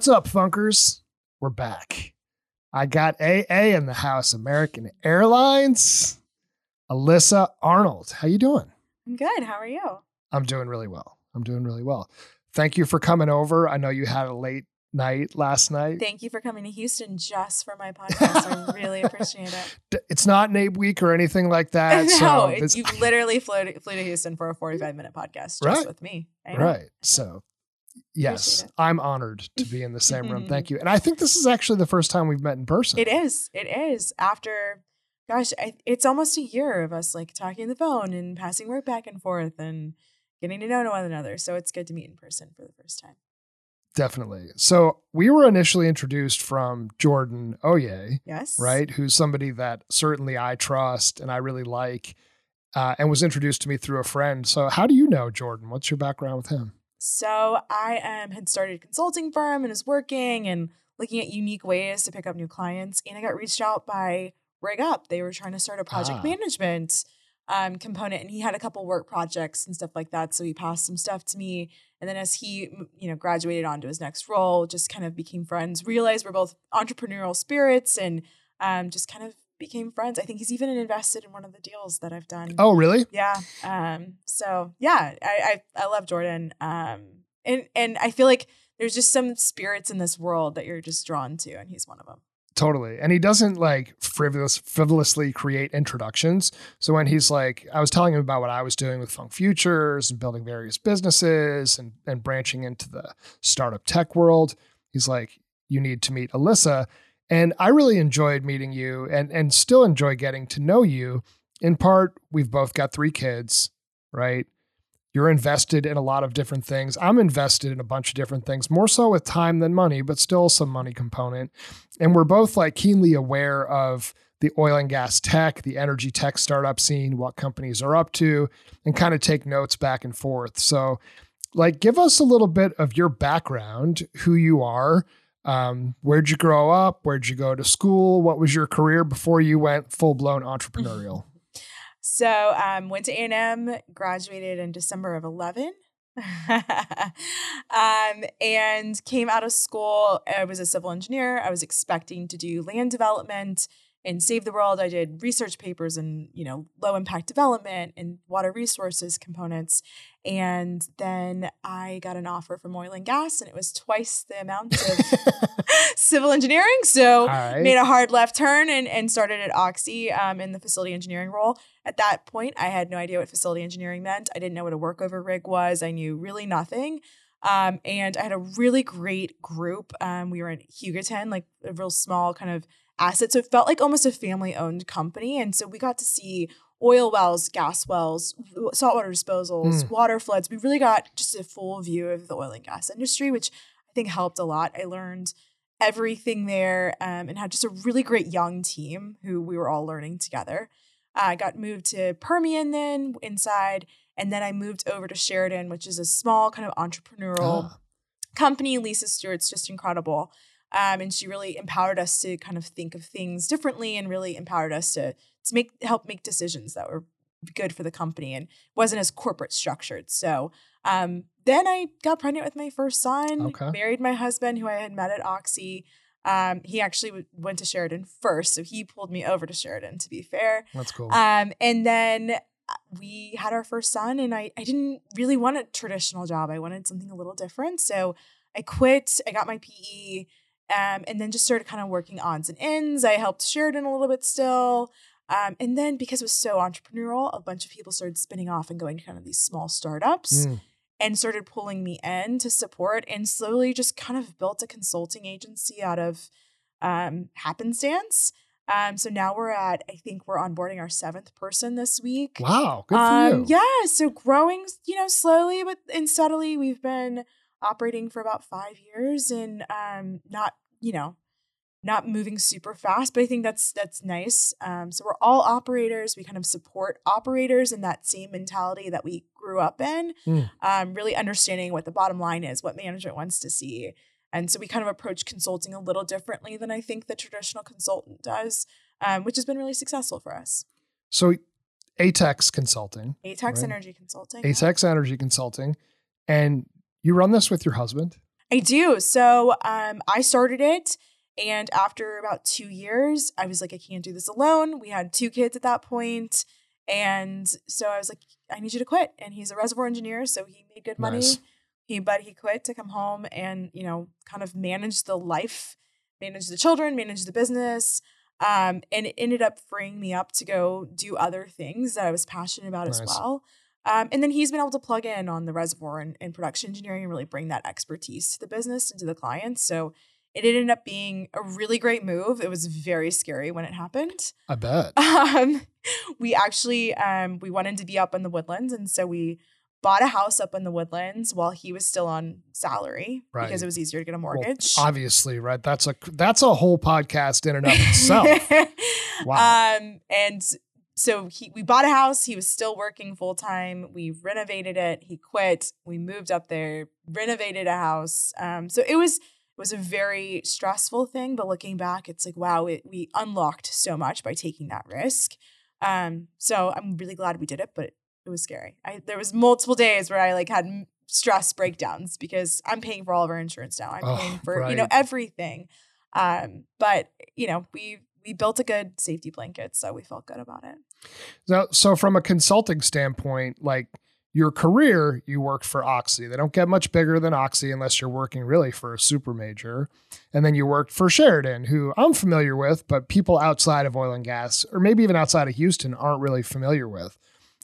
What's up, Funkers? We're back. I got AA in the house, American Airlines. Alyssa Arnold. How you doing? I'm good. How are you? I'm doing really well. I'm doing really well. Thank you for coming over. I know you had a late night last night. Thank you for coming to Houston just for my podcast. I really appreciate it. It's not NAPE week or anything like that. no, so you literally flew to, flew to Houston for a 45 minute podcast just Right. with me. I know. right. So yes, I'm honored to be in the same room. Thank you. And I think this is actually the first time we've met in person. It is. It is. After, gosh, I, it's almost a year of us like talking on the phone and passing work back and forth and getting to know one another. So it's good to meet in person for the first time. Definitely. So we were initially introduced from Jordan Oye. Yes. right? Who's somebody that certainly I trust and I really like, uh, and was introduced to me through a friend. So, how do you know Jordan? What's your background with him? So I um, had started a consulting firm and was working and looking at unique ways to pick up new clients. And I got reached out by RigUp. They were trying to start a project Ah. management um, component, and he had a couple work projects and stuff like that. So he passed some stuff to me. And then as he, you know, graduated onto his next role, just kind of became friends. Realized we're both entrepreneurial spirits, and um, just kind of became friends. I think he's even invested in one of the deals that I've done. Oh, really? Yeah. Um, so yeah, I, I I love Jordan. Um, and and I feel like there's just some spirits in this world that you're just drawn to, and he's one of them. Totally. And he doesn't like frivolous, frivolously create introductions. So when he's like, I was telling him about what I was doing with Funk Futures and building various businesses and, and branching into the startup tech world, he's like, you need to meet Alyssa. And I really enjoyed meeting you and, and still enjoy getting to know you. In part, we've both got three kids, right? You're invested in a lot of different things. I'm invested in a bunch of different things, more so with time than money, but still some money component and we're both like keenly aware of the oil and gas tech, the energy tech startup scene, what companies are up to, and kind of take notes back and forth. So, like, give us a little bit of your background, who you are, um, where'd you grow up, where'd you go to school, what was your career before you went full blown entrepreneurial. So um, went to A and M, graduated in December of eleven. um, and came out of school. I was a civil engineer. I was expecting to do land development and save the world. I did research papers and you know low impact development and water resources components. And then I got an offer from oil and gas, and it was twice the amount of civil engineering. So right. made a hard left turn and, and started at Oxy um, in the facility engineering role. At that point, I had no idea what facility engineering meant. I didn't know what a workover rig was. I knew really nothing. Um, and I had a really great group. Um, we were in Hugoton, like a real small kind of asset. So it felt like almost a family owned company. And so we got to see oil wells, gas wells, saltwater disposals, Mm. water floods. We really got just a full view of the oil and gas industry, which I think helped a lot. I learned everything there um, and had just a really great young team who we were all learning together. I got moved to Permian then inside, and then I moved over to Sheridan, which is a small kind of entrepreneurial Ah, company. Lisa Stewart's just incredible. Um, and she really empowered us to kind of think of things differently and really empowered us to, to make help make decisions that were good for the company and wasn't as corporate structured. So um, then I got pregnant with my first son, Okay. married my husband who I had met at Oxy. Um, he actually w- went to Sheridan first, so he pulled me over to Sheridan. To be fair, that's cool. um, and then uh, we had our first son, and I, I didn't really want a traditional job. I wanted something a little different. So I quit. I got my PE, um, and then just started kind of working odds and ends. I helped Sheridan a little bit still. Um, and then because it was so entrepreneurial, a bunch of people started spinning off and going to kind of these small startups Mm. and started pulling me in to support and slowly just kind of built a consulting agency out of um, happenstance. Um, so now we're at, I think we're onboarding our seventh person this week. Wow, good for Um, you. yeah, so growing, you know, slowly but and steadily. We've been operating for about five years and um, not, you know, not moving super fast, but I think that's that's nice. Um, so we're all operators. We kind of support operators in that same mentality that we grew up in. Mm. Um, really understanding what the bottom line is, what management wants to see, and so we kind of approach consulting a little differently than I think the traditional consultant does, um, which has been really successful for us. So, ATEX Consulting, Atex Right. Energy Consulting. yeah. ATEX Energy Consulting, and you run this with your husband. I do. So um, I started it. And after about two years, I was like, I can't do this alone. We had two kids at that point, And so I was like, I need you to quit. And he's a reservoir engineer. So he made good money. Nice. He, but he quit to come home and, you know, kind of manage the life, manage the children, manage the business. Um, and it ended up freeing me up to go do other things that I was passionate about as well. Um, and then he's been able to plug in on the reservoir and, and production engineering and really bring that expertise to the business and to the clients. So it ended up being a really great move. It was very scary when it happened. I bet. Um, we actually um, we wanted to be up in the woodlands, and so we bought a house up in the woodlands while he was still on salary Right. because it was easier to get a Well, mortgage. obviously, right? That's a that's a whole podcast in and of itself. Wow. Um, and so he we bought a house. He was still working full time. We renovated it. He quit. We moved up there, renovated a house. Um, so it was it was a very stressful thing. But looking back, it's like wow, it, we unlocked so much by taking that risk. Um, so I'm really glad we did it, but it was scary. I there was multiple days where I like had stress breakdowns because I'm paying for all of our insurance now. I'm Oh, paying for you know everything. Um, but you know, we we built a good safety blanket, so we felt good about it. So, so from a consulting standpoint, like your career, you worked for Oxy. They don't get much bigger than Oxy unless you're working really for a super major. And then you worked for Sheridan, who I'm familiar with, but people outside of oil and gas, or maybe even outside of Houston, aren't really familiar with.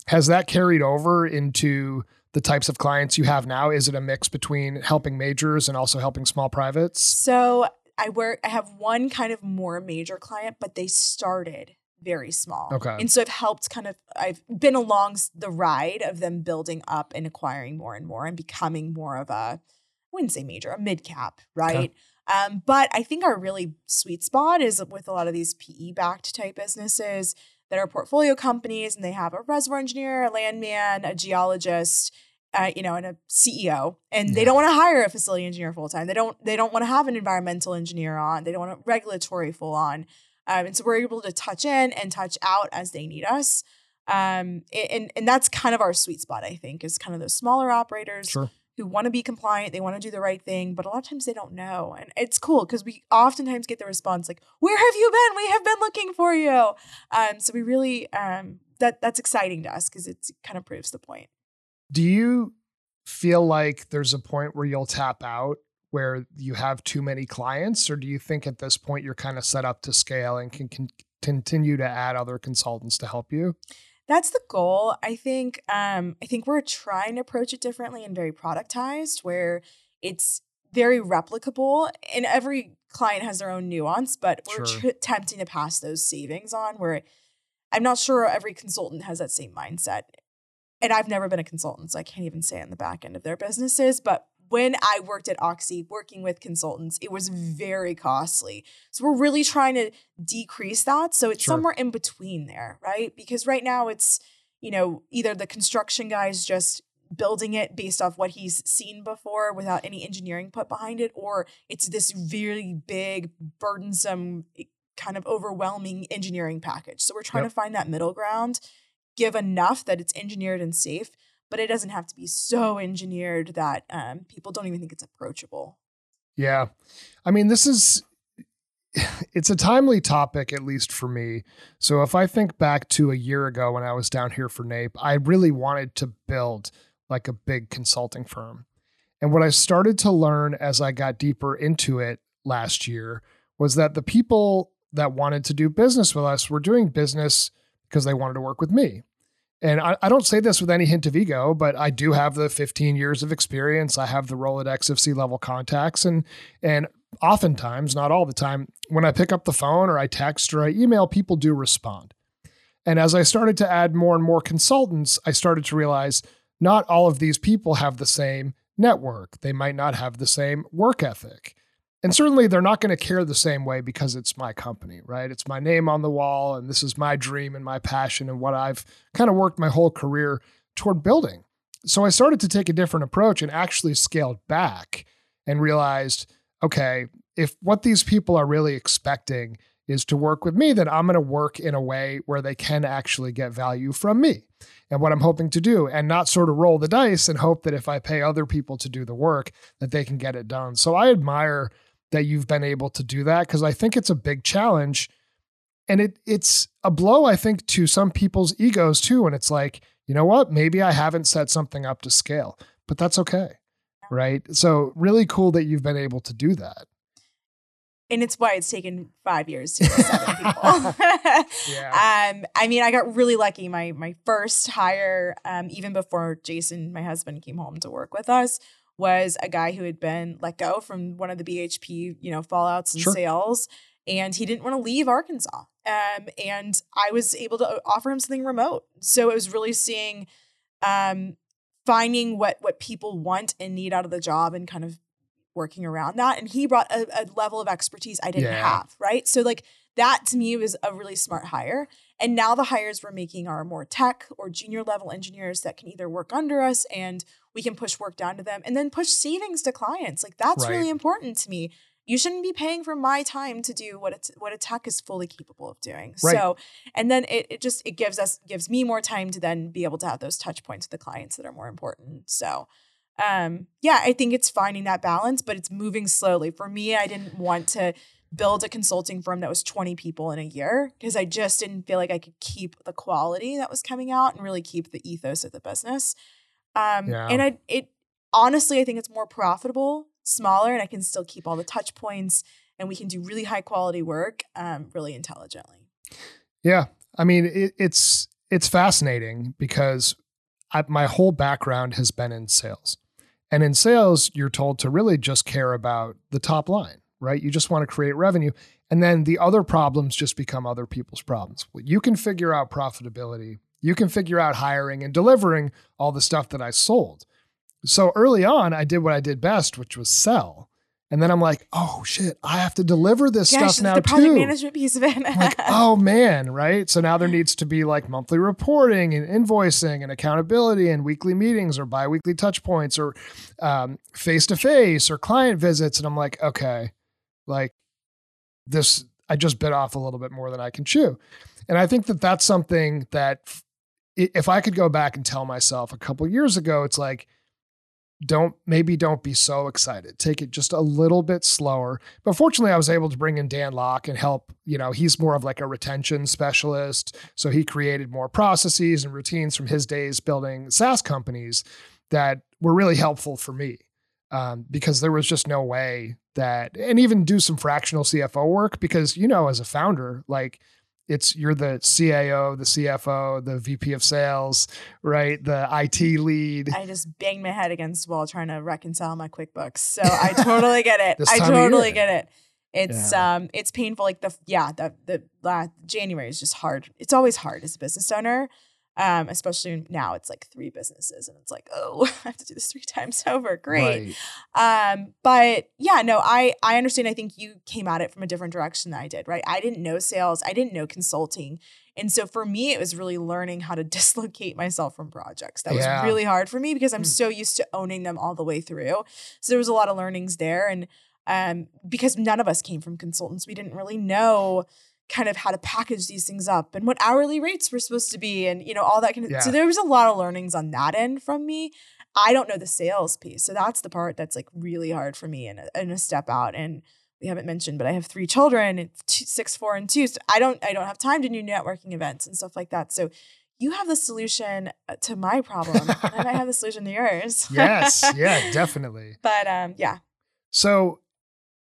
Has that carried over into the types of clients you have now? Is it a mix between helping majors and also helping small privates? So I work. I have one kind of more major client, but they started very small. Okay. And so I've helped kind of. I've been along the ride of them building up and acquiring more and more and becoming more of a. I wouldn't say major, a mid cap, right? Um, but I think our really sweet spot is with a lot of these PE backed type businesses that are portfolio companies and they have a reservoir engineer, a landman, a geologist, uh, you know, and a CEO, and they don't want to hire a facility engineer full time. They don't. They don't want to have an environmental engineer on. They don't want a regulatory full on. Um, and so we're able to touch in and touch out as they need us. Um, and and that's kind of our sweet spot. I think is kind of those smaller operators Sure. who want to be compliant, they want to do the right thing, but a lot of times they don't know. And it's cool because we oftentimes get the response like, "Where have you been? We have been looking for you." Um, so we really um, that that's exciting to us because it kind of proves the point. Do you feel like there's a point where you'll tap out where you have too many clients, or do you think at this point you're kind of set up to scale and can, can continue to add other consultants to help you? That's the goal. I think um, I think we're trying to approach it differently and very productized, where it's very replicable, and every client has their own nuance. But we're Sure. tr- attempting to pass those savings on. Where I'm not sure every consultant has that same mindset, and I've never been a consultant, so I can't even say on the back end of their businesses. But when I worked at Oxy, working with consultants, it was very costly. So we're really trying to decrease that. So it's Sure. somewhere in between there, right? Because right now it's, you know, either the construction guy's just building it based off what he's seen before without any engineering put behind it, or it's this really big, burdensome, kind of overwhelming engineering package. So we're trying Yep. to find that middle ground, give enough that it's engineered and safe, but it doesn't have to be so engineered that um, people don't even think it's approachable. Yeah. I mean, this is it's a timely topic, at least for me. So if I think back to a year ago when I was down here for NAPE, I really wanted to build like a big consulting firm. And what I started to learn as I got deeper into it last year was that the people that wanted to do business with us were doing business because they wanted to work with me. And I, I don't say this with any hint of ego, but I do have the 15 years of experience. I have the Rolodex of C level contacts. And and oftentimes, not all the time, when I pick up the phone or I text or I email, people do respond. And as I started to add more and more consultants, I started to realize not all of these people have the same network. They might not have the same work ethic. And certainly they're not going to care the same way because it's my company, right? It's my name on the wall and this is my dream and my passion and what I've kind of worked my whole career toward building. So I started to take a different approach and actually scaled back and realized, okay, if what these people are really expecting is to work with me, then I'm going to work in a way where they can actually get value from me and what I'm hoping to do and not sort of roll the dice and hope that if I pay other people to do the work that they can get it done. So I admire that you've been able to do that because I think it's a big challenge and it it's a blow I think to some people's egos too and it's like, you know what? Maybe I haven't set something up to scale, but that's okay. Right? So really cool that you've been able to do that and it's why it's taken five years to seven people. yeah. Um, I mean, I got really lucky. My my first hire, um, even before Jason, my husband, came home to work with us, was a guy who had been let go from one of the BHP, you know, fallouts and sure. sales, and he didn't want to leave Arkansas. Um, and I was able to offer him something remote. So it was really seeing, um, finding what what people want and need out of the job and kind of working around that. And he brought a, a level of expertise I didn't yeah. have, right? So, like, that to me was a really smart hire. And now the hires we're making are more tech or junior level engineers that can either work under us and we can push work down to them and then push savings to clients. Like, that's right. really important to me. You shouldn't be paying for my time to do what it's what a tech is fully capable of doing. Right. So, and then it, it just it gives us gives me more time to then be able to have those touch points with the clients that are more important. So um, yeah, I think it's finding that balance, but it's moving slowly. For me, I didn't want to build a consulting firm that was 20 people in a year because I just didn't feel like I could keep the quality that was coming out and really keep the ethos of the business. Um, yeah. And I, it honestly, I think it's more profitable, smaller, and I can still keep all the touch points and we can do really high quality work um, really intelligently. Yeah. I mean, it, it's, it's fascinating because I, my whole background has been in sales. And in sales, you're told to really just care about the top line, right? You just want to create revenue. And then the other problems just become other people's problems. You can figure out profitability, you can figure out hiring and delivering all the stuff that I sold. So early on, I did what I did best, which was sell. And then I'm like, oh shit, I have to deliver this stuff now the project too. management piece of it. like, oh man, right? So now there needs to be like monthly reporting and invoicing and accountability and weekly meetings or biweekly touch points or face to face or client visits. And I'm like, okay, like this, I just bit off a little bit more than I can chew. And I think that that's something that if I could go back and tell myself a couple years ago, it's like, don't maybe don't be so excited. Take it just a little bit slower. But fortunately, I was able to bring in Dan Locke and help. You know, he's more of like a retention specialist. So he created more processes and routines from his days building SaaS companies that were really helpful for me um, because there was just no way that, and even do some fractional CFO work because, you know, as a founder, like, it's you're the CAO, the CFO, the VP of sales, right? The IT lead. I just banged my head against the wall trying to reconcile my QuickBooks. So I totally get it. I totally get it. It's yeah. um it's painful. Like the yeah, the the last January is just hard. It's always hard as a business owner. Um, especially now it's like three businesses and it's like, oh, I have to do this three times over. Great. Right. Um, but yeah, no, I I understand. I think you came at it from a different direction than I did, right? I didn't know sales, I didn't know consulting. And so for me, it was really learning how to dislocate myself from projects. That yeah. was really hard for me because I'm mm. so used to owning them all the way through. So there was a lot of learnings there. And um, because none of us came from consultants, we didn't really know kind of how to package these things up and what hourly rates were supposed to be and you know all that kind of yeah. so there was a lot of learnings on that end from me. I don't know the sales piece so that's the part that's like really hard for me and a, and a step out and we haven't mentioned but i have three children two, six four and two so i don't i don't have time to do networking events and stuff like that so you have the solution uh, to my problem and i have the solution to yours. Yes yeah definitely. But um yeah. So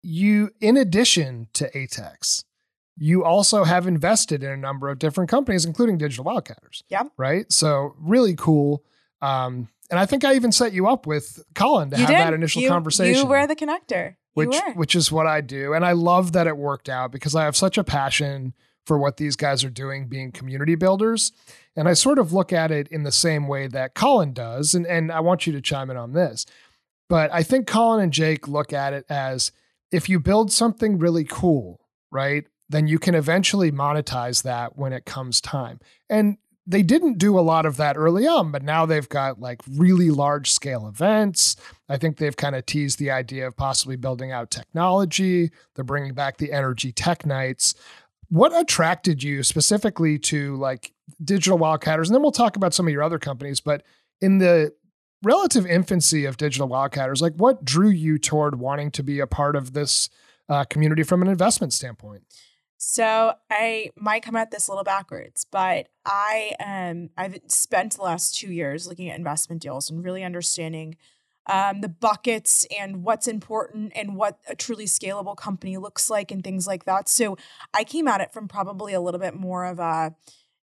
you in addition to atex you also have invested in a number of different companies, including Digital Wildcatters. Yeah. Right. So really cool. Um, and I think I even set you up with Colin to you have did. that initial you, conversation. You were the connector. which which is what I do. And I love that it worked out because I have such a passion for what these guys are doing, being community builders. And I sort of look at it in the same way that Colin does. And, and I want you to chime in on this. But I think Colin and Jake look at it as if you build something really cool, right? Then you can eventually monetize that when it comes time. And they didn't do a lot of that early on, but now they've got like really large scale events. I think they've kind of teased the idea of possibly building out technology. They're bringing back the energy tech nights. what attracted you specifically to like digital wildcatters and then we'll talk about some of your other companies but in the relative infancy of digital wildcatters like what drew you toward wanting to be a part of this uh, community from an investment standpoint so I might come at this a little backwards, but I um I've spent the last two years looking at investment deals and really understanding um, the buckets and what's important and what a truly scalable company looks like and things like that. So I came at it from probably a little bit more of a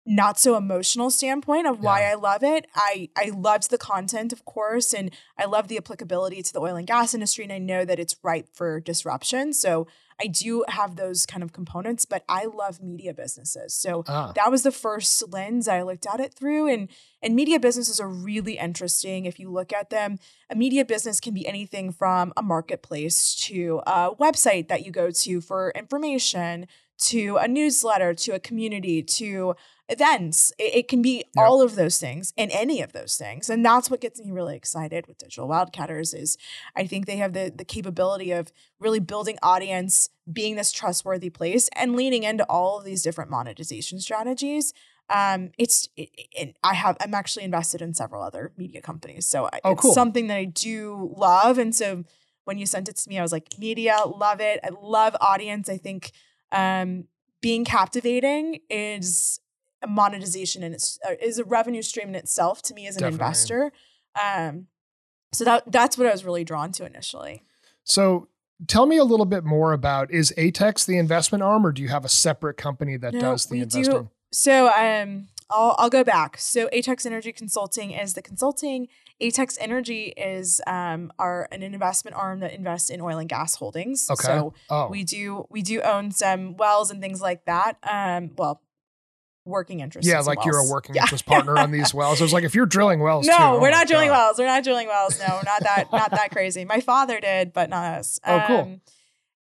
not so emotional standpoint of why yeah. I love it. I I loved the content, of course, and I love the applicability to the oil and gas industry, and I know that it's ripe for disruption. So I do have those kind of components, but I love media businesses. So ah. that was the first lens I looked at it through. And and media businesses are really interesting. If you look at them, a media business can be anything from a marketplace to a website that you go to for information to a newsletter to a community to events. It, it can be yep. all of those things and any of those things. And that's what gets me really excited with Digital Wildcatters is I think they have the the capability of really building audience, being this trustworthy place and leaning into all of these different monetization strategies. Um, it's it, it, I have I'm actually invested in several other media companies, so oh, it's cool. something that I do love. And so when you sent it to me, I was like, media, love it. I love audience. I think um, being captivating is a monetization and it's uh, is a revenue stream in itself to me as an Definitely. investor. Um, so that that's what I was really drawn to initially. So tell me a little bit more about is Atex the investment arm or do you have a separate company that no, does the investing? Do, so um I'll I'll go back. So Atex Energy Consulting is the consulting. Atex Energy is um our an investment arm that invests in oil and gas holdings. Okay. So oh. we do we do own some wells and things like that. Um well working interest. Yeah, like wells. you're a working yeah. interest partner on these wells. I was like, if you're drilling wells, no, too, we're oh not drilling God. wells. We're not drilling wells. No, not that not that crazy. My father did, but not us. Oh, um, cool.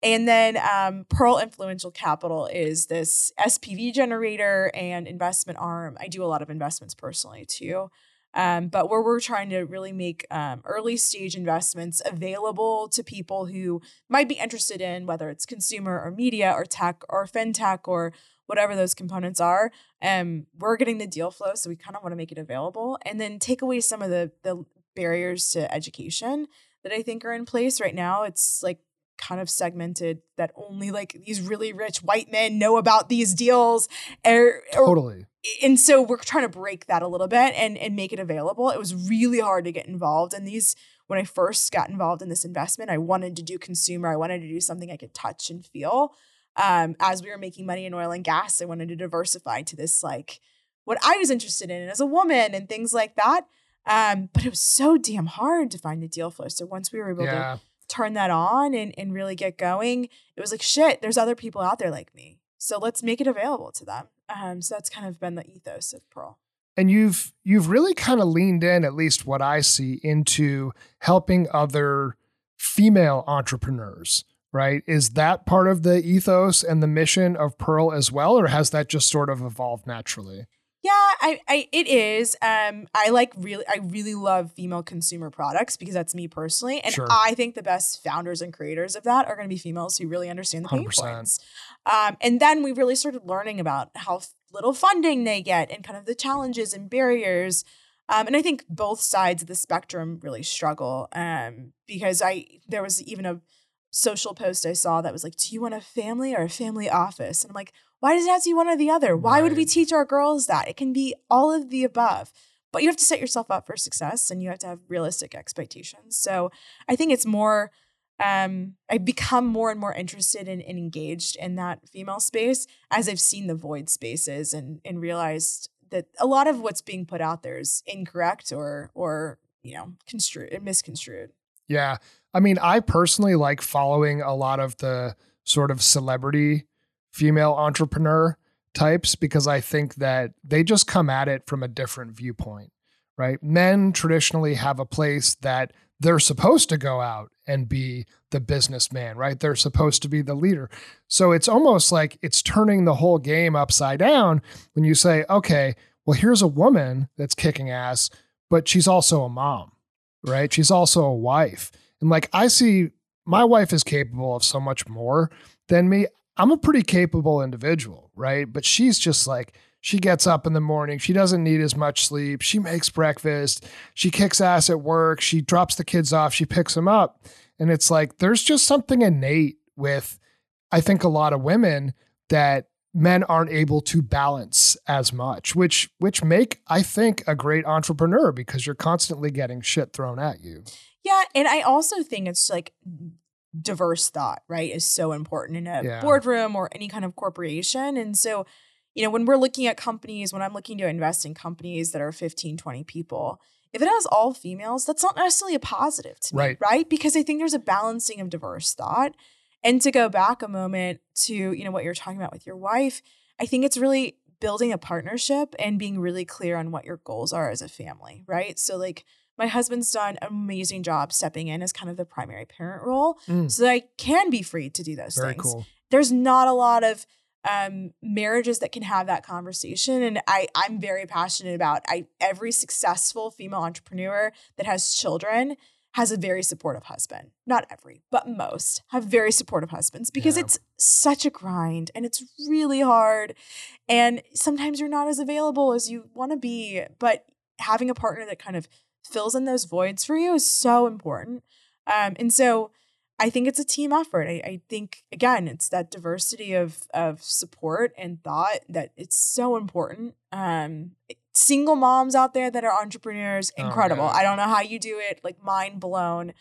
And then um, Pearl Influential Capital is this SPV generator and investment arm. I do a lot of investments personally too. Um, but where we're trying to really make um, early stage investments available to people who might be interested in whether it's consumer or media or tech or fintech or whatever those components are. Um, we're getting the deal flow, so we kind of want to make it available and then take away some of the the barriers to education that I think are in place right now. It's like kind of segmented that only like these really rich white men know about these deals er, or, totally and so we're trying to break that a little bit and and make it available it was really hard to get involved in these when i first got involved in this investment i wanted to do consumer i wanted to do something i could touch and feel um, as we were making money in oil and gas i wanted to diversify to this like what i was interested in as a woman and things like that um, but it was so damn hard to find the deal flow so once we were able yeah. to turn that on and, and really get going, it was like, shit, there's other people out there like me. So let's make it available to them. Um, so that's kind of been the ethos of Pearl. And you've you've really kind of leaned in, at least what I see, into helping other female entrepreneurs, right? Is that part of the ethos and the mission of Pearl as well, or has that just sort of evolved naturally? Yeah, I, I it is. Um, I like really, I really love female consumer products because that's me personally, and sure. I think the best founders and creators of that are going to be females who really understand the pain 100%. points. Um, and then we really started learning about how little funding they get and kind of the challenges and barriers. Um, and I think both sides of the spectrum really struggle. Um, because I there was even a social post I saw that was like, "Do you want a family or a family office?" And I'm like, why does it have to be one or the other? Why right. would we teach our girls that? It can be all of the above. But you have to set yourself up for success and you have to have realistic expectations. So I think it's more um, I become more and more interested and, and engaged in that female space as I've seen the void spaces and and realized that a lot of what's being put out there is incorrect or or you know construed misconstrued. Yeah. I mean, I personally like following a lot of the sort of celebrity female entrepreneur types because I think that they just come at it from a different viewpoint, right? Men traditionally have a place that they're supposed to go out and be the businessman, right? They're supposed to be the leader. So it's almost like it's turning the whole game upside down when you say, okay, well, here's a woman that's kicking ass, but she's also a mom, right? She's also a wife. And like I see my wife is capable of so much more than me. I'm a pretty capable individual. right? But she's just like, she gets up in the morning. She doesn't need as much sleep. She makes breakfast. She kicks ass at work. She drops the kids off. She picks them up. And it's like, there's just something innate with, I think, a lot of women that men aren't able to balance as much, which which make I think a great entrepreneur because you're constantly getting shit thrown at you. Yeah, and I also think it's like diverse thought, right, is so important in a Yeah. boardroom or any kind of corporation. And so, you know, when we're looking at companies, when I'm looking to invest in companies that are 15, 20 people, if it has all females, that's not necessarily a positive to me, Right. right? Because I think there's a balancing of diverse thought. And to go back a moment to, you know, what you're talking about with your wife, I think it's really building a partnership and being really clear on what your goals are as a family, right? So like my husband's done an amazing job stepping in as kind of the primary parent role Mm, so that I can be free to do those very things. cool. There's not a lot of um, marriages that can have that conversation, and I I'm very passionate about. I every successful female entrepreneur that has children has a very supportive husband. Not every, but most have very supportive husbands because Yeah. it's such a grind and it's really hard, and sometimes you're not as available as you want to be. But having a partner that kind of fills in those voids for you is so important. Um, and so I think it's a team effort. I, I think again, it's that diversity of of support and thought that it's so important. Um, single moms out there that are entrepreneurs, Oh, incredible. yeah. I don't know how you do it, like mind blown.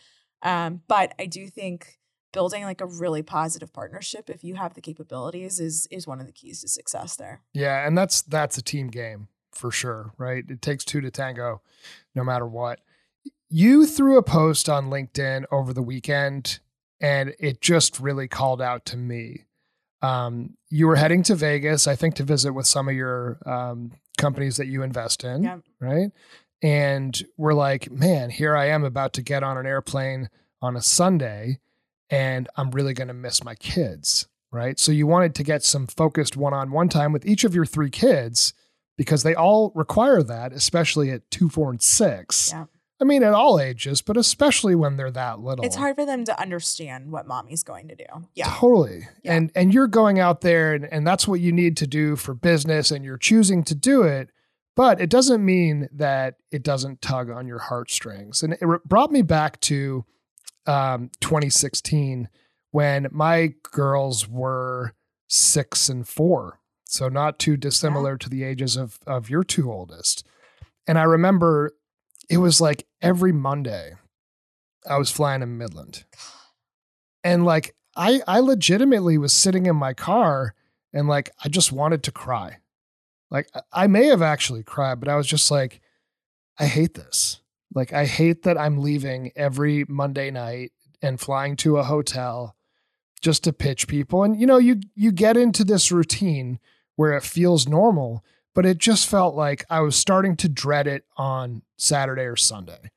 Um, but I do think building like a really positive partnership, if you have the capabilities, is is one of the keys to success there. Yeah, and that's that's a team game for sure, right? It takes two to tango, no matter what. You threw a post on LinkedIn over the weekend, and it just really called out to me. Um, you were heading to Vegas, I think, to visit with some of your um, companies that you invest in, Yeah. right? And we're like, man, here I am about to get on an airplane on a Sunday, and I'm really going to miss my kids, right? So you wanted to get some focused one on one time with each of your three kids because they all require that, especially at two, four, and six. Yeah. I mean, at all ages, but especially when they're that little. It's hard for them to understand what mommy's going to do. Yeah. Totally. Yeah. And and you're going out there and, and that's what you need to do for business and you're choosing to do it. But it doesn't mean that it doesn't tug on your heartstrings. And it brought me back to um, 2016 when my girls were six and four. So not too dissimilar to the ages of of your two oldest. And I remember it was like every Monday I was flying to Midland. And like I I legitimately was sitting in my car and like I just wanted to cry. Like I- may have actually cried, but I was just like I hate this. Like I hate that I'm leaving every Monday night and flying to a hotel just to pitch people. And you know, you you get into this routine where it feels normal, but it just felt like I was starting to dread it on Saturday or Sunday.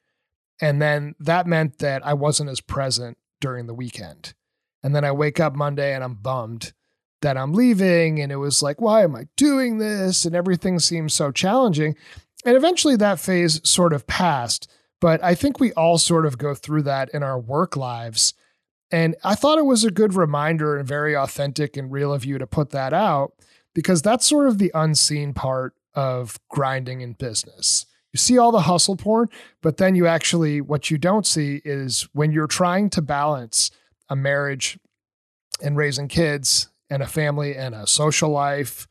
And then that meant that I wasn't as present during the weekend. And then I wake up Monday and I'm bummed that I'm leaving. And it was like, why am I doing this? And everything seems so challenging. And eventually that phase sort of passed. But I think we all sort of go through that in our work lives. And I thought it was a good reminder and very authentic and real of you to put that out because that's sort of the unseen part of grinding in business. You see all the hustle porn, but then you actually, what you don't see is when you're trying to balance a marriage and raising kids and a family and a social life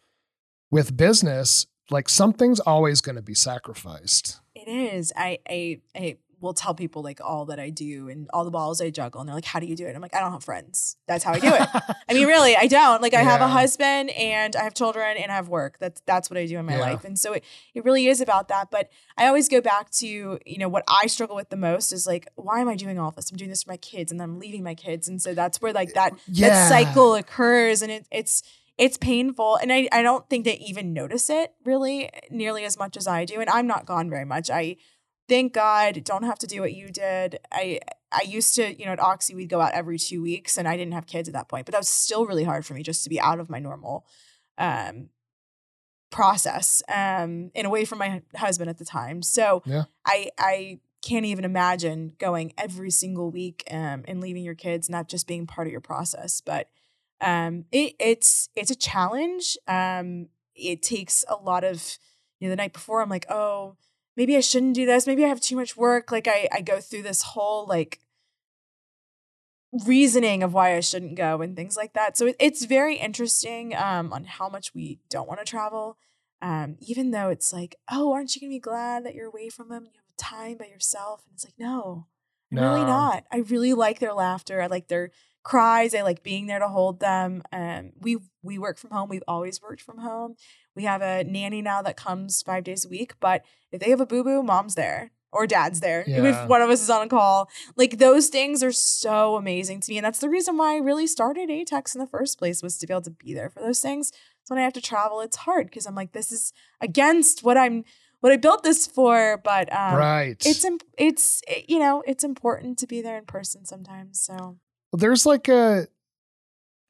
with business, like something's always going to be sacrificed. It is. I, I I will tell people like all that I do and all the balls I juggle, and they're like, "How do you do it?" I'm like, "I don't have friends. That's how I do it." I mean, really, I don't. Like, I have a husband and I have children and I have work. That's that's what I do in my Yeah. life, and so it it really is about that. But I always go back to you know what I struggle with the most is like, why am I doing all this? I'm doing this for my kids, and then I'm leaving my kids, and so that's where like that eh, Yeah. that cycle occurs, and it, it's it's painful and I, I don't think they even notice it really nearly as much as i do and i'm not gone very much i thank god don't have to do what you did i i used to you know at oxy we'd go out every two weeks and i didn't have kids at that point but that was still really hard for me just to be out of my normal um process um and away from my husband at the time so Yeah. i i can't even imagine going every single week um, and leaving your kids not just being part of your process but um, it, it's it's a challenge. Um, it takes a lot of you know the night before I'm like, oh, maybe I shouldn't do this. Maybe I have too much work. Like I I go through this whole like reasoning of why I shouldn't go and things like that. So it, it's very interesting um, on how much we don't want to travel. Um, even though it's like, oh, aren't you gonna be glad that you're away from them? You have time by yourself, and it's like, no, I'm really not. I really like their laughter. I like their cries. I like being there to hold them. Um, we we work from home. We've always worked from home. We have a nanny now that comes five days a week. But if they have a boo boo, mom's there or dad's there. Yeah. If one of us is on a call, like those things are so amazing to me, and that's the reason why I really started Atex in the first place was to be able to be there for those things. So when I have to travel, it's hard because I'm like, this is against what I'm what I built this for. But um, right. it's imp- it's eh, you know it's important to be there in person sometimes. So there's like a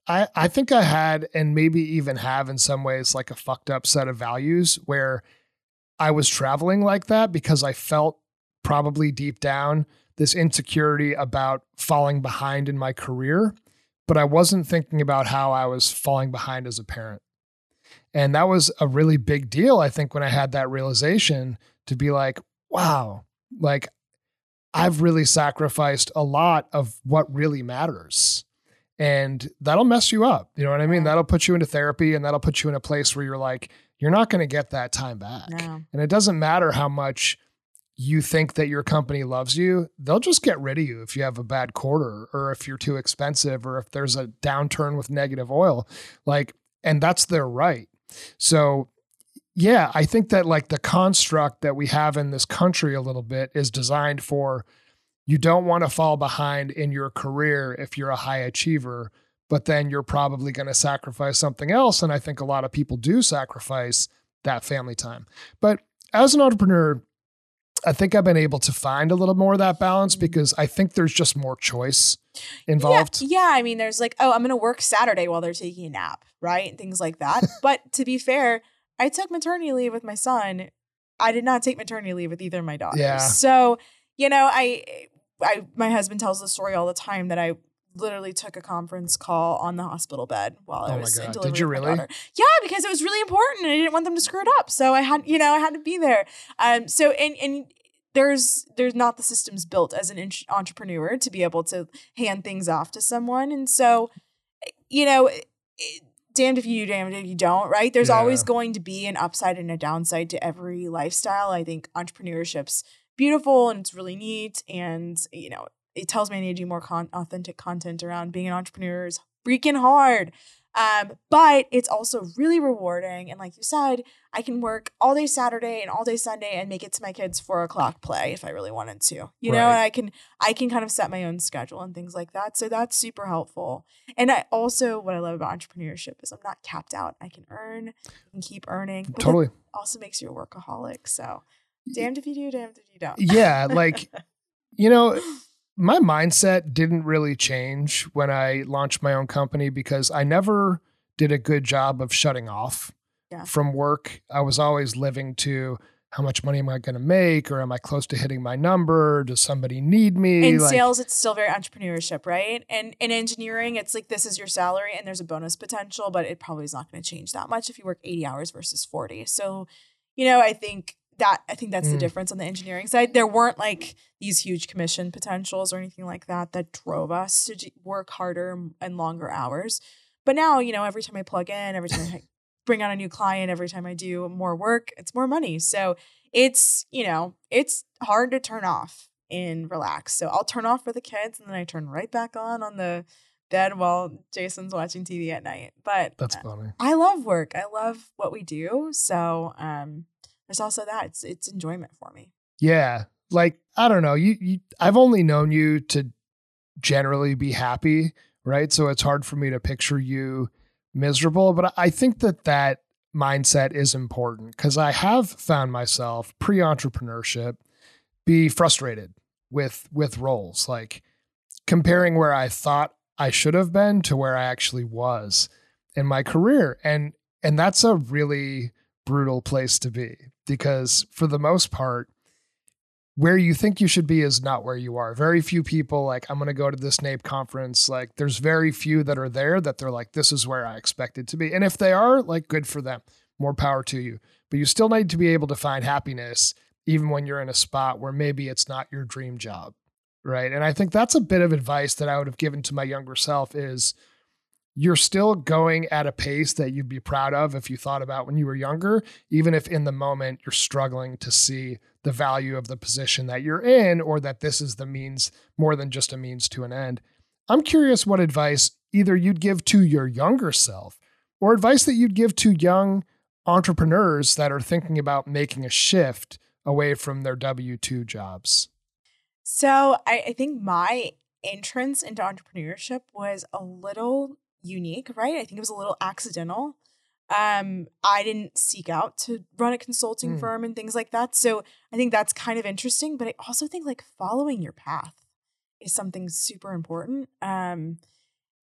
I I think I had and maybe even have in some ways like a fucked up set of values where I was traveling like that because I felt probably deep down this insecurity about falling behind in my career, but I wasn't thinking about how I was falling behind as a parent. And that was a really big deal I think when I had that realization to be like, wow, like I've really sacrificed a lot of what really matters. And that'll mess you up. You know what I mean? That'll put you into therapy and that'll put you in a place where you're like, you're not going to get that time back. no, And it doesn't matter how much you think that your company loves you, they'll just get rid of you if you have a bad quarter or if you're too expensive or if there's a downturn with negative oil. Like, and that's their right. So, yeah, I think that like the construct that we have in this country a little bit is designed for you don't want to fall behind in your career if you're a high achiever, but then you're probably going to sacrifice something else. And I think a lot of people do sacrifice that family time. But as an entrepreneur, I think I've been able to find a little more of that balance mm-hmm. because I think there's just more choice involved. Yeah, yeah, I mean, there's like, oh, I'm going to work Saturday while they're taking a nap, right? And things like that. but to be fair, I took maternity leave with my son. I did not take maternity leave with either of my daughters. Yeah. So, you know, I, I, my husband tells the story all the time that I literally took a conference call on the hospital bed while I Oh my was delivery Did you really? daughter. Yeah, because it was really important and I didn't want them to screw it up. So I had, you know, I had to be there. Um, so and and there's there's not the systems built as an entrepreneur to be able to hand things off to someone, and so you know. it- Damned if you do, damned if you don't, right? There's always going to be an upside and a downside to every lifestyle. I think entrepreneurship's beautiful and it's really neat. And, you know, it tells me I need to do more con- authentic content around being an entrepreneur is freaking hard. Um, but it's also really rewarding. And like you said, I can work all day Saturday and all day Sunday and make it to my kids' four o'clock play if I really wanted to. You know, and I can I can kind of set my own schedule and things like that. So that's super helpful. And I also what I love about entrepreneurship is I'm not capped out. I can earn, and keep earning. But Totally. also makes you a workaholic. So damned if you do, damned if you don't. Yeah. Like, you know, my mindset didn't really change when I launched my own company because I never did a good job of shutting off Yeah. from work. I was always living to how much money am I going to make or am I close to hitting my number? Does somebody need me? in Like, sales it's still very entrepreneurship right and in engineering it's like this is your salary and there's a bonus potential but it probably is not going to change that much if you work 80 hours versus 40 so you know i think that i think that's the Mm. difference on the engineering side. There weren't like these huge commission potentials or anything like that that drove us to d- work harder and longer hours. But now you know every time i plug in every time i bring on a new client every time i do more work it's more money. So it's you know it's hard to turn off and relax. So i'll turn off for the kids and then i turn right back on on the bed while jason's watching tv at night. But That's funny. i love work. I love what we do. So um there's also that it's it's enjoyment for me Yeah. Like, I don't know. You, you I've only known you to generally be happy, right? So it's hard for me to picture you miserable, but I think that that mindset is important cuz I have found myself pre-entrepreneurship be frustrated with with roles, like comparing where I thought I should have been to where I actually was in my career. And and that's a really brutal place to be because for the most part where you think you should be is not where you are. Very few people like I'm going to go to this NAPE conference. Like there's very few that are there that they're like this is where I expected to be. And if they are, like good for them. More power to you. But you still need to be able to find happiness even when you're in a spot where maybe it's not your dream job. Right? And I think that's a bit of advice that I would have given to my younger self is you're still going at a pace that you'd be proud of if you thought about when you were younger, even if in the moment you're struggling to see the value of the position that you're in or that this is the means more than just a means to an end. I'm curious what advice either you'd give to your younger self or advice that you'd give to young entrepreneurs that are thinking about making a shift away from their W 2 jobs. So I, I think my entrance into entrepreneurship was a little unique, right? I think it was a little accidental. Um, I didn't seek out to run a consulting mm. firm and things like that. So I think that's kind of interesting. But I also think like following your path is something super important. Um,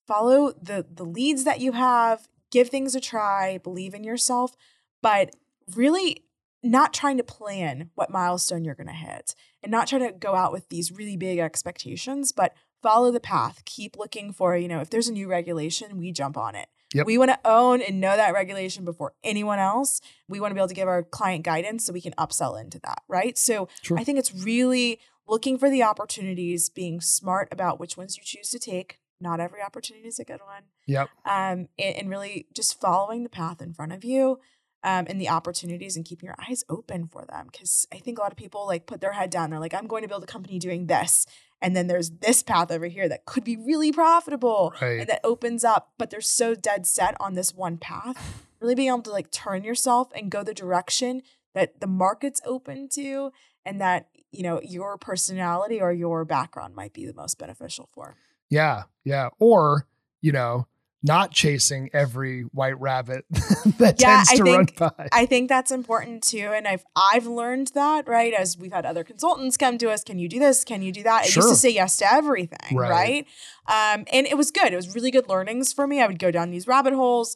follow the the leads that you have, give things a try, believe in yourself, but really not trying to plan what milestone you're going to hit and not try to go out with these really big expectations, but follow the path. Keep looking for, you know, if there's a new regulation, we jump on it. Yep. We want to own and know that regulation before anyone else. We want to be able to give our client guidance so we can upsell into that, right? So I think it's really looking for the opportunities, being smart about which ones you choose to take. Not every opportunity is a good one. Yep. Um, and, and really just following the path in front of you. Um, and the opportunities and keeping your eyes open for them. Because I think a lot of people like put their head down. They're like, I'm going to build a company doing this and then there's this path over here that could be really profitable right. and that opens up but they're so dead set on this one path really being able to like turn yourself and go the direction that the market's open to and that you know your personality or your background might be the most beneficial for yeah yeah or you know not chasing every white rabbit that yeah, tends to I think, run by. I think that's important too. And I've I've learned that, right? As we've had other consultants come to us, can you do this? Can you do that? I sure. used to say yes to everything, right? right? Um, and it was good. It was really good learnings for me. I would go down these rabbit holes,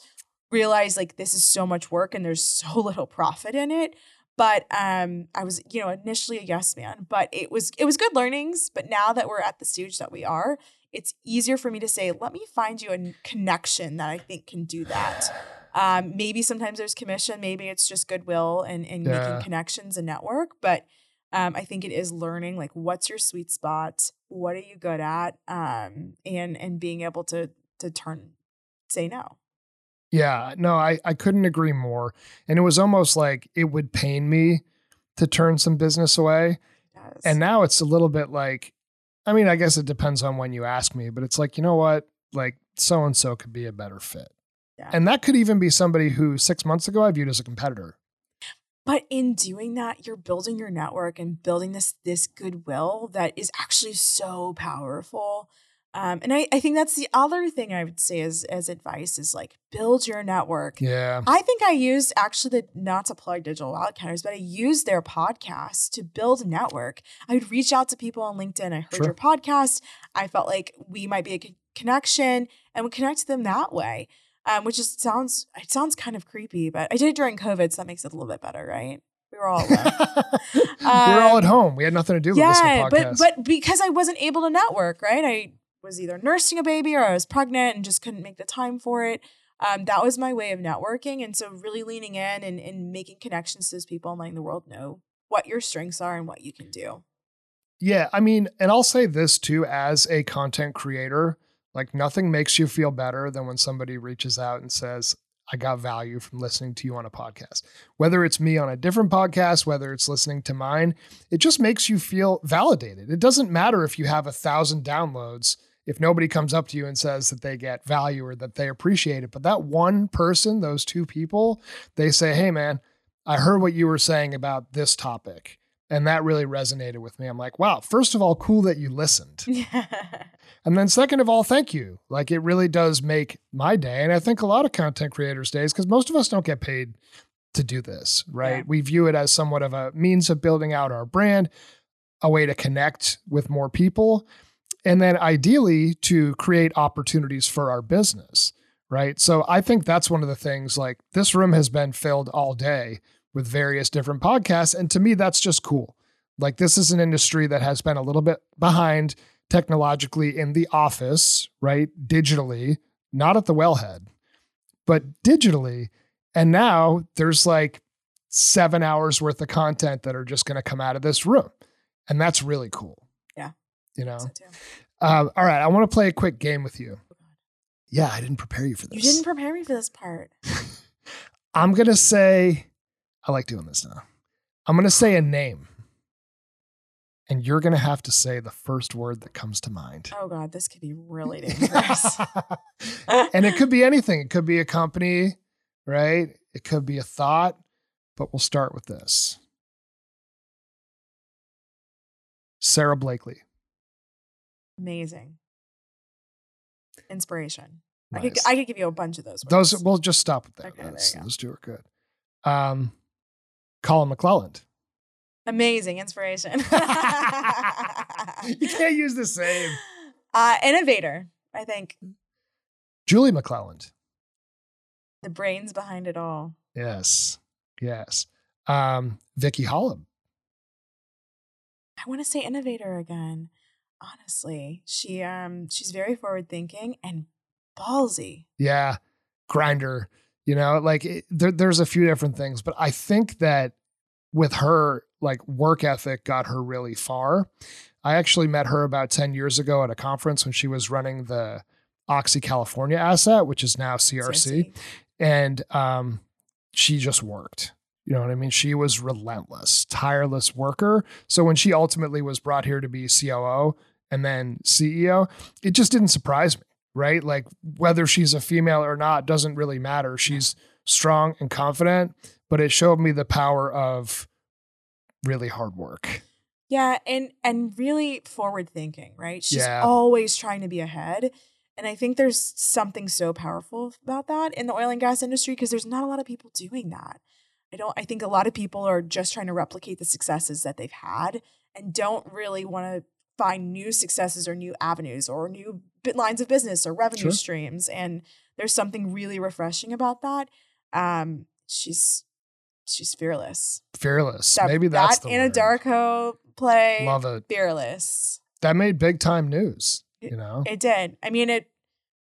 realize like this is so much work and there's so little profit in it. But um, I was, you know, initially a yes man, but it was it was good learnings. But now that we're at the stage that we are, it's easier for me to say, let me find you a connection that I think can do that. Um, maybe sometimes there's commission, maybe it's just goodwill and, and yeah. making connections and network. But um, I think it is learning like what's your sweet spot, what are you good at, um, and and being able to to turn say no. Yeah, no, I I couldn't agree more. And it was almost like it would pain me to turn some business away. And now it's a little bit like I mean, I guess it depends on when you ask me, but it's like, you know what? Like so and so could be a better fit. Yeah. And that could even be somebody who six months ago I viewed as a competitor. But in doing that, you're building your network and building this this goodwill that is actually so powerful. Um, and I, I think that's the other thing I would say as as advice is like build your network. Yeah. I think I used actually the not to plug digital wildcatters, but I used their podcast to build a network. I would reach out to people on LinkedIn. I heard sure. your podcast. I felt like we might be a connection and would connect to them that way. Um, which just sounds it sounds kind of creepy, but I did it during COVID, so that makes it a little bit better, right? We were all alone. we were all at um, home. We had nothing to do with yeah, but but because I wasn't able to network, right? I was either nursing a baby or I was pregnant and just couldn't make the time for it. Um, that was my way of networking. And so really leaning in and, and making connections to those people and letting the world know what your strengths are and what you can do. Yeah. I mean, and I'll say this too as a content creator, like nothing makes you feel better than when somebody reaches out and says, I got value from listening to you on a podcast. Whether it's me on a different podcast, whether it's listening to mine, it just makes you feel validated. It doesn't matter if you have a thousand downloads if nobody comes up to you and says that they get value or that they appreciate it. But that one person, those two people, they say, Hey, man, I heard what you were saying about this topic. And that really resonated with me. I'm like, wow, first of all, cool that you listened. and then second of all, thank you. Like it really does make my day. And I think a lot of content creators' days, because most of us don't get paid to do this, right? Yeah. We view it as somewhat of a means of building out our brand, a way to connect with more people and then ideally to create opportunities for our business, right? So I think that's one of the things like this room has been filled all day with various different podcasts. And to me, that's just cool. Like this is an industry that has been a little bit behind technologically in the office, right? Digitally, not at the wellhead, but digitally. And now there's like seven hours worth of content that are just going to come out of this room. And that's really cool. You know? So. Um, all right. I want to play a quick game with you. Yeah, I didn't prepare you for this. You didn't prepare me for this part. I'm going to say, I like doing this now. I'm going to say a name. And you're going to have to say the first word that comes to mind. Oh God, this could be really dangerous. and it could be anything. It could be a company, right? It could be a thought, but we'll start with this. Sara Blakely. Amazing. Inspiration. I could I could give you a bunch of those. Those we'll just stop with that. Okay, there That's- you go. those two are good. Um, Collin McLelland. amazing inspiration. you can't use the same. Uh, innovator. I think Julie McLelland. the brains behind it all. Yes. Yes. Um, Vicki Hollub. I want to say innovator again. Honestly, she um she's very forward thinking and ballsy. Yeah. Grinder. You know, like it, there, there's a few different things, but I think that with her, like work ethic got her really far. I actually met her about 10 years ago at a conference when she was running the Oxy California asset, which is now CRC. and um, she just worked. You know what I mean? She was relentless, tireless worker. So when she ultimately was brought here to be COO and then CEO, it just didn't surprise me, right? Like whether she's a female or not doesn't really matter. She's strong and confident, but it showed me the power of really hard work. Yeah, and and really forward thinking, right? She's Yeah. always trying to be ahead. And I think there's something so powerful about that in the oil and gas industry because there's not a lot of people doing that. I don't I think a lot of people are just trying to replicate the successes that they've had and don't really want to find new successes or new avenues or new bit lines of business or revenue Sure. streams and there's something really refreshing about that. Um she's she's fearless. Fearless. That, Maybe that's that the word. Anadarko play Love it. fearless. That made big time news, you know? It did. I mean, it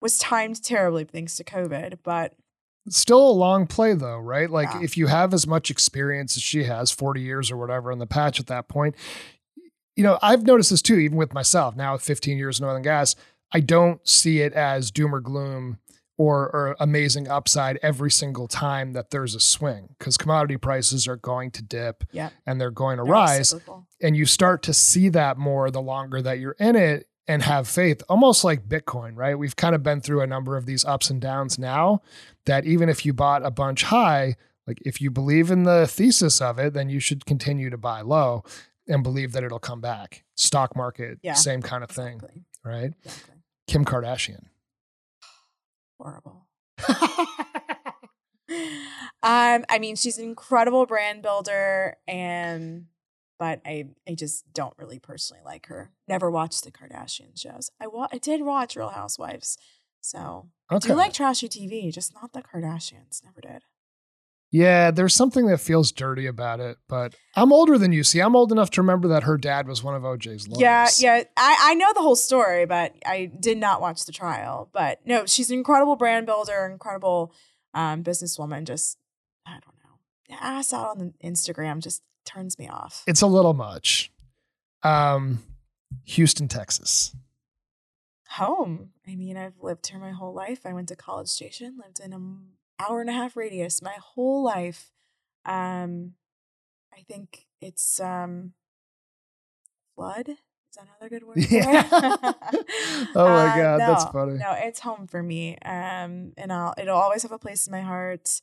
was timed terribly thanks to COVID, but still a long play though, right? Like Yeah. if you have as much experience as she has, 40 years or whatever in the patch at that point, you know, I've noticed this too, even with myself now with 15 years in oil and gas, I don't see it as doom or gloom or, or amazing upside every single time that there's a swing because commodity prices are going to dip Yeah. and they're going to they're rise and you start to see that more the longer that you're in it and have faith almost like bitcoin right? We've kind of been through a number of these ups and downs now that even if you bought a bunch high like if you believe in the thesis of it then you should continue to buy low and believe that it'll come back stock market Yeah. same kind of thing Exactly. right exactly. kim kardashian Horrible. um, I mean, she's an incredible brand builder, and but I I just don't really personally like her. Never watched the Kardashian shows. I wa- I did watch Real Housewives, so I do like trashy TV, just not the Kardashians. Never did. Yeah there's something that feels dirty about it but i'm older than you see i'm old enough to remember that her dad was one of oj's lawyers Yeah, yeah. I, I know the whole story, but I did not watch the trial. But no, she's an incredible brand builder, incredible um, businesswoman. Just I don't know, the ass out on the Instagram just turns me off. it's a little much. Um, Houston, Texas. Home. I mean, I've lived here my whole life. I went to College Station, lived in an hour and a half radius my whole life. Um, I think it's um, flood. Is that another good word? for it? Yeah. Oh my Uh, God, that's no, funny. No, it's home for me. Um, and I'll it'll always have a place in my heart.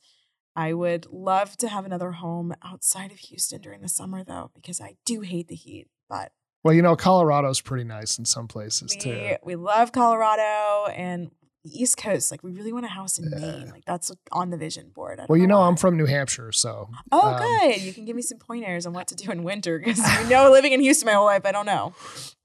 I would love to have another home outside of Houston during the summer though, because I do hate the heat. But Well, you know, Colorado's pretty nice in some places we too. we love Colorado and the East Coast. Like we really want a house in. Maine. Like that's on the vision board. Well, you know, why. I'm from New Hampshire, so Oh, um, good. You can give me some pointers on what to do in winter because you know, living in Houston my whole life, I don't know.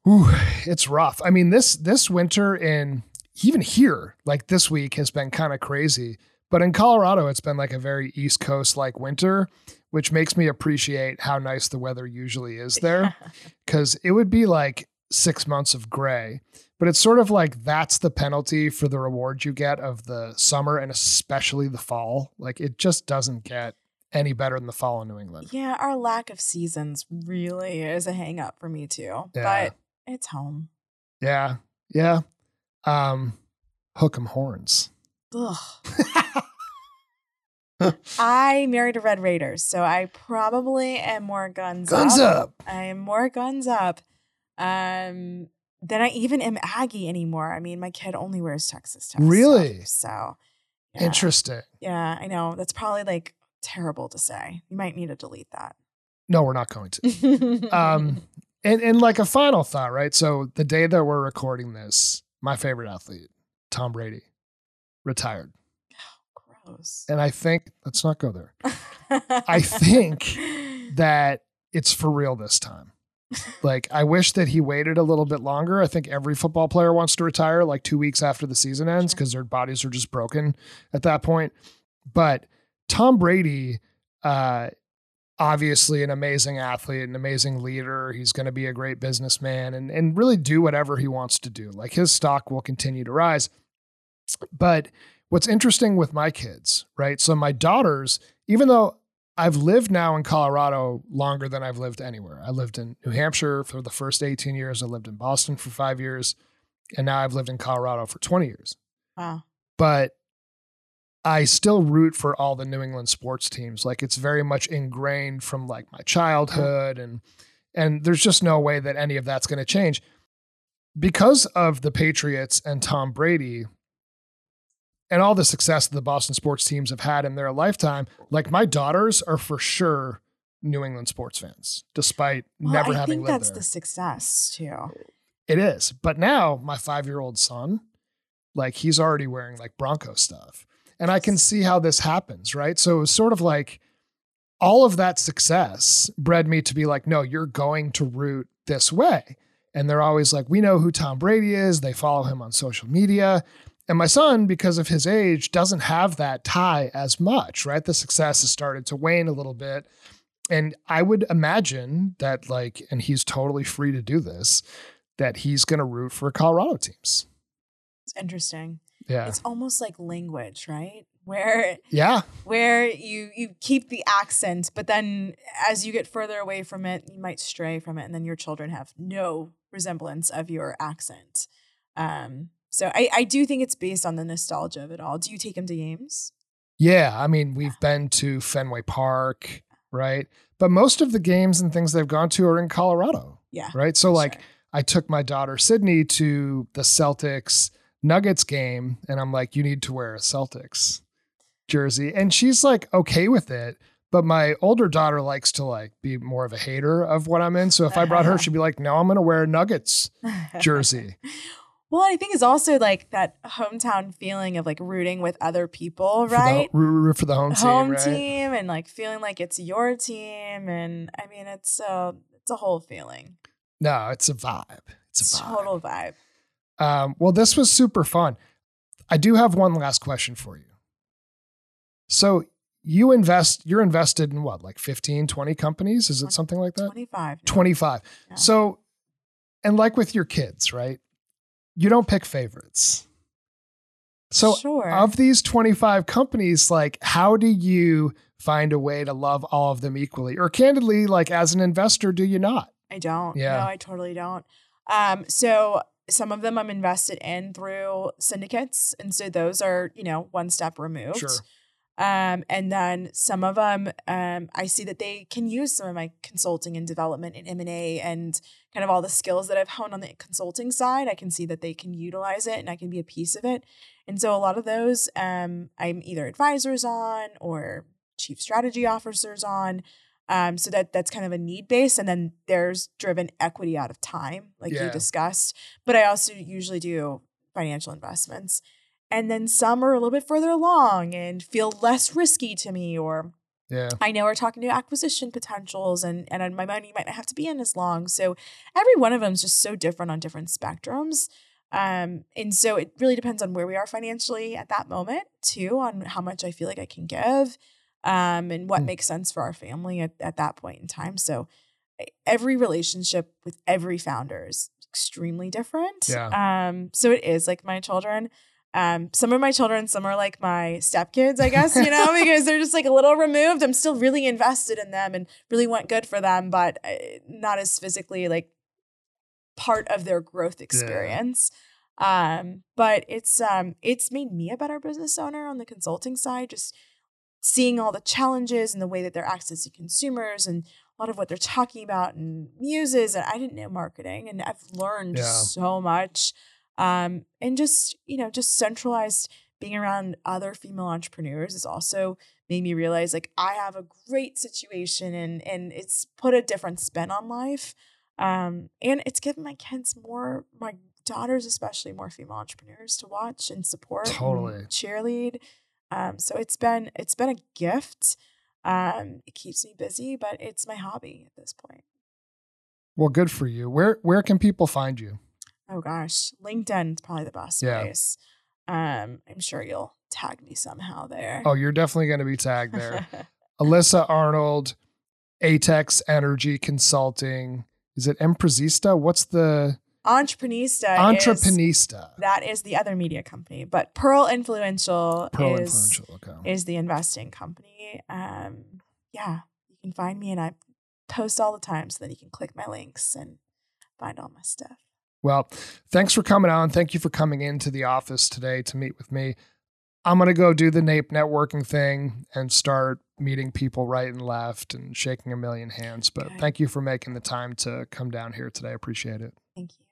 Ooh, it's rough. I mean, this this winter in even here, like this week, has been kind of crazy. But in Colorado, it's been like a very East Coast like winter, which makes me appreciate how nice the weather usually is there. Cause it would be like six months of gray. But it's sort of like that's the penalty for the reward you get of the summer and especially the fall. Like it just doesn't get any better than the fall in New England. yeah, our lack of seasons really is a hang up for me too. Yeah. But it's home. Yeah. Yeah. Um, hook 'em horns. Ugh. I married a Red Raiders, so I probably am more guns, Guns up. I am more guns up. Um, than I even am Aggie anymore. I mean, my kid only wears Texas Tech. stuff, Really? so yeah. Interesting. Yeah, I know. That's probably like terrible to say. You might need to delete that. No, we're not going to. Um, and, and like a final thought, right? So the day that we're recording this, my favorite athlete, Tom Brady, retired. gross. And I think, let's not go there. I think that it's for real this time. Like, I wish that he waited a little bit longer. I think every football player wants to retire like two weeks after the season ends Sure. because their bodies are just broken at that point. But Tom Brady, uh, obviously an amazing athlete, an amazing leader. He's going to be a great businessman and, and really do whatever he wants to do. Like his stock will continue to rise. But what's interesting with my kids, right? So my daughters, even though I've lived now in Colorado longer than I've lived anywhere. I lived in New Hampshire for the first 18 years. I lived in Boston for five years. And now I've lived in Colorado for 20 years. wow. But I still root for all the New England sports teams. Like it's very much ingrained from like my childhood and and there's just no way that any of that's going to change. Because of the Patriots and Tom Brady and all the success that the Boston sports teams have had in their lifetime, like my daughters are for sure New England sports fans, despite Well, never I having think that's the success too. It is. But now my five year old son, like he's already wearing like Bronco stuff. And I can see how this happens, right? So it was sort of like all of that success bred me to be like, no, you're going to root this way. And they're always like, we know who Tom Brady is. They follow him on social media. And my son, because of his age, doesn't have that tie as much, right? The success has started to wane a little bit. And I would imagine that, like, and he's totally free to do this, that he's going to root for Colorado teams. It's interesting. Yeah. It's almost like language, right? Where Yeah. where you you keep the accent, but then as you get further away from it, you might stray from it, and then your children have no resemblance of your accent. Um, so I, I do think it's based on the nostalgia of it all. Do you take him to games? Yeah. I mean, we've been to Fenway Park, right? But most of the games and things they've gone to are in Colorado, Yeah. right? So, like, Sure. I took my daughter Sydney to the Celtics Nuggets game, and I'm like, you need to wear a Celtics jersey. And she's like, okay with it. But my older daughter likes to like be more of a hater of what I'm in. So if I brought her, she'd be like, no, I'm going to wear a Nuggets jersey. Well, I think it's also like that hometown feeling of like rooting with other people, For the- right? root- for the home, home team, right? team and like feeling like it's your team and i mean it's uh it's a whole feeling No, it's a vibe. It's a a vibe. total vibe Um, well, this was super fun. I do have one last question for you. So you invest, you're invested in what, like 15, 20 companies? Is it something like that? 25. 25. Yeah. So, and like with your kids, right? You don't pick favorites. So sure of these 25 companies, like how do you find a way to love all of them equally? Or candidly, like as an investor, do you not? i don't Yeah. no i totally don't um so some of them i'm invested in through syndicates and so those are you know one step removed Sure. Um, and then some of them, um, I see that they can use some of my consulting and development and M and A and kind of all the skills that I've honed on the consulting side. I can see that they can utilize it and I can be a piece of it. And so a lot of those, um, I'm either advisors on or chief strategy officers on. Um, so that that's kind of a need base, and then there's driven equity out of time, like Yeah. you discussed. But I also usually do financial investments and then some are a little bit further along and feel less risky to me or Yeah. i know we're talking to acquisition potentials and and my money might not have to be in as long so every one of them is just so different on different spectrums Um, and so it really depends on where we are financially at that moment, too, on how much I feel like I can give um, and what Mm. makes sense for our family at, at that point in time. So e- every relationship with every founder is extremely different. Yeah. Um, so it is like my children. Um, some of my children, some are like my stepkids, I guess, you know, because they're just like a little removed. I'm still really invested in them and really want good for them, but uh, not as physically like part of their growth experience. Um, but it's um it's made me a better business owner on the consulting side, just seeing all the challenges and the way that they're accessing consumers and a lot of what they're talking about and muses. And I didn't know marketing and I've learned Yeah. so much. Um, and just, you know, just centralized being around other female entrepreneurs has also made me realize like I have a great situation and and it's put a different spin on life. Um, and it's given my kids more, my daughters especially, more female entrepreneurs to watch and support, and Totally. cheerlead. Um, so it's been it's been a gift. Um, it keeps me busy, but it's my hobby at this point. Well, good for you. Where where can people find you? Oh gosh, LinkedIn is probably the best Yeah. place. Um, I'm sure you'll tag me somehow there. Oh, you're definitely going to be tagged there. Alyssa Arnold, Atex Energy Consulting. Is it Empresista? What's the Entreprenista is that is the other media company, but Pearl Influential Pearl is Influential. Okay. is the investing company. Um, yeah, you can find me and I post all the time so that you can click my links and find all my stuff. Well, thanks for coming on. Thank you for coming into the office today to meet with me. I'm going to go do the NAPE networking thing and start meeting people right and left and shaking a million hands. But thank you for making the time to come down here today. I appreciate it. Thank you.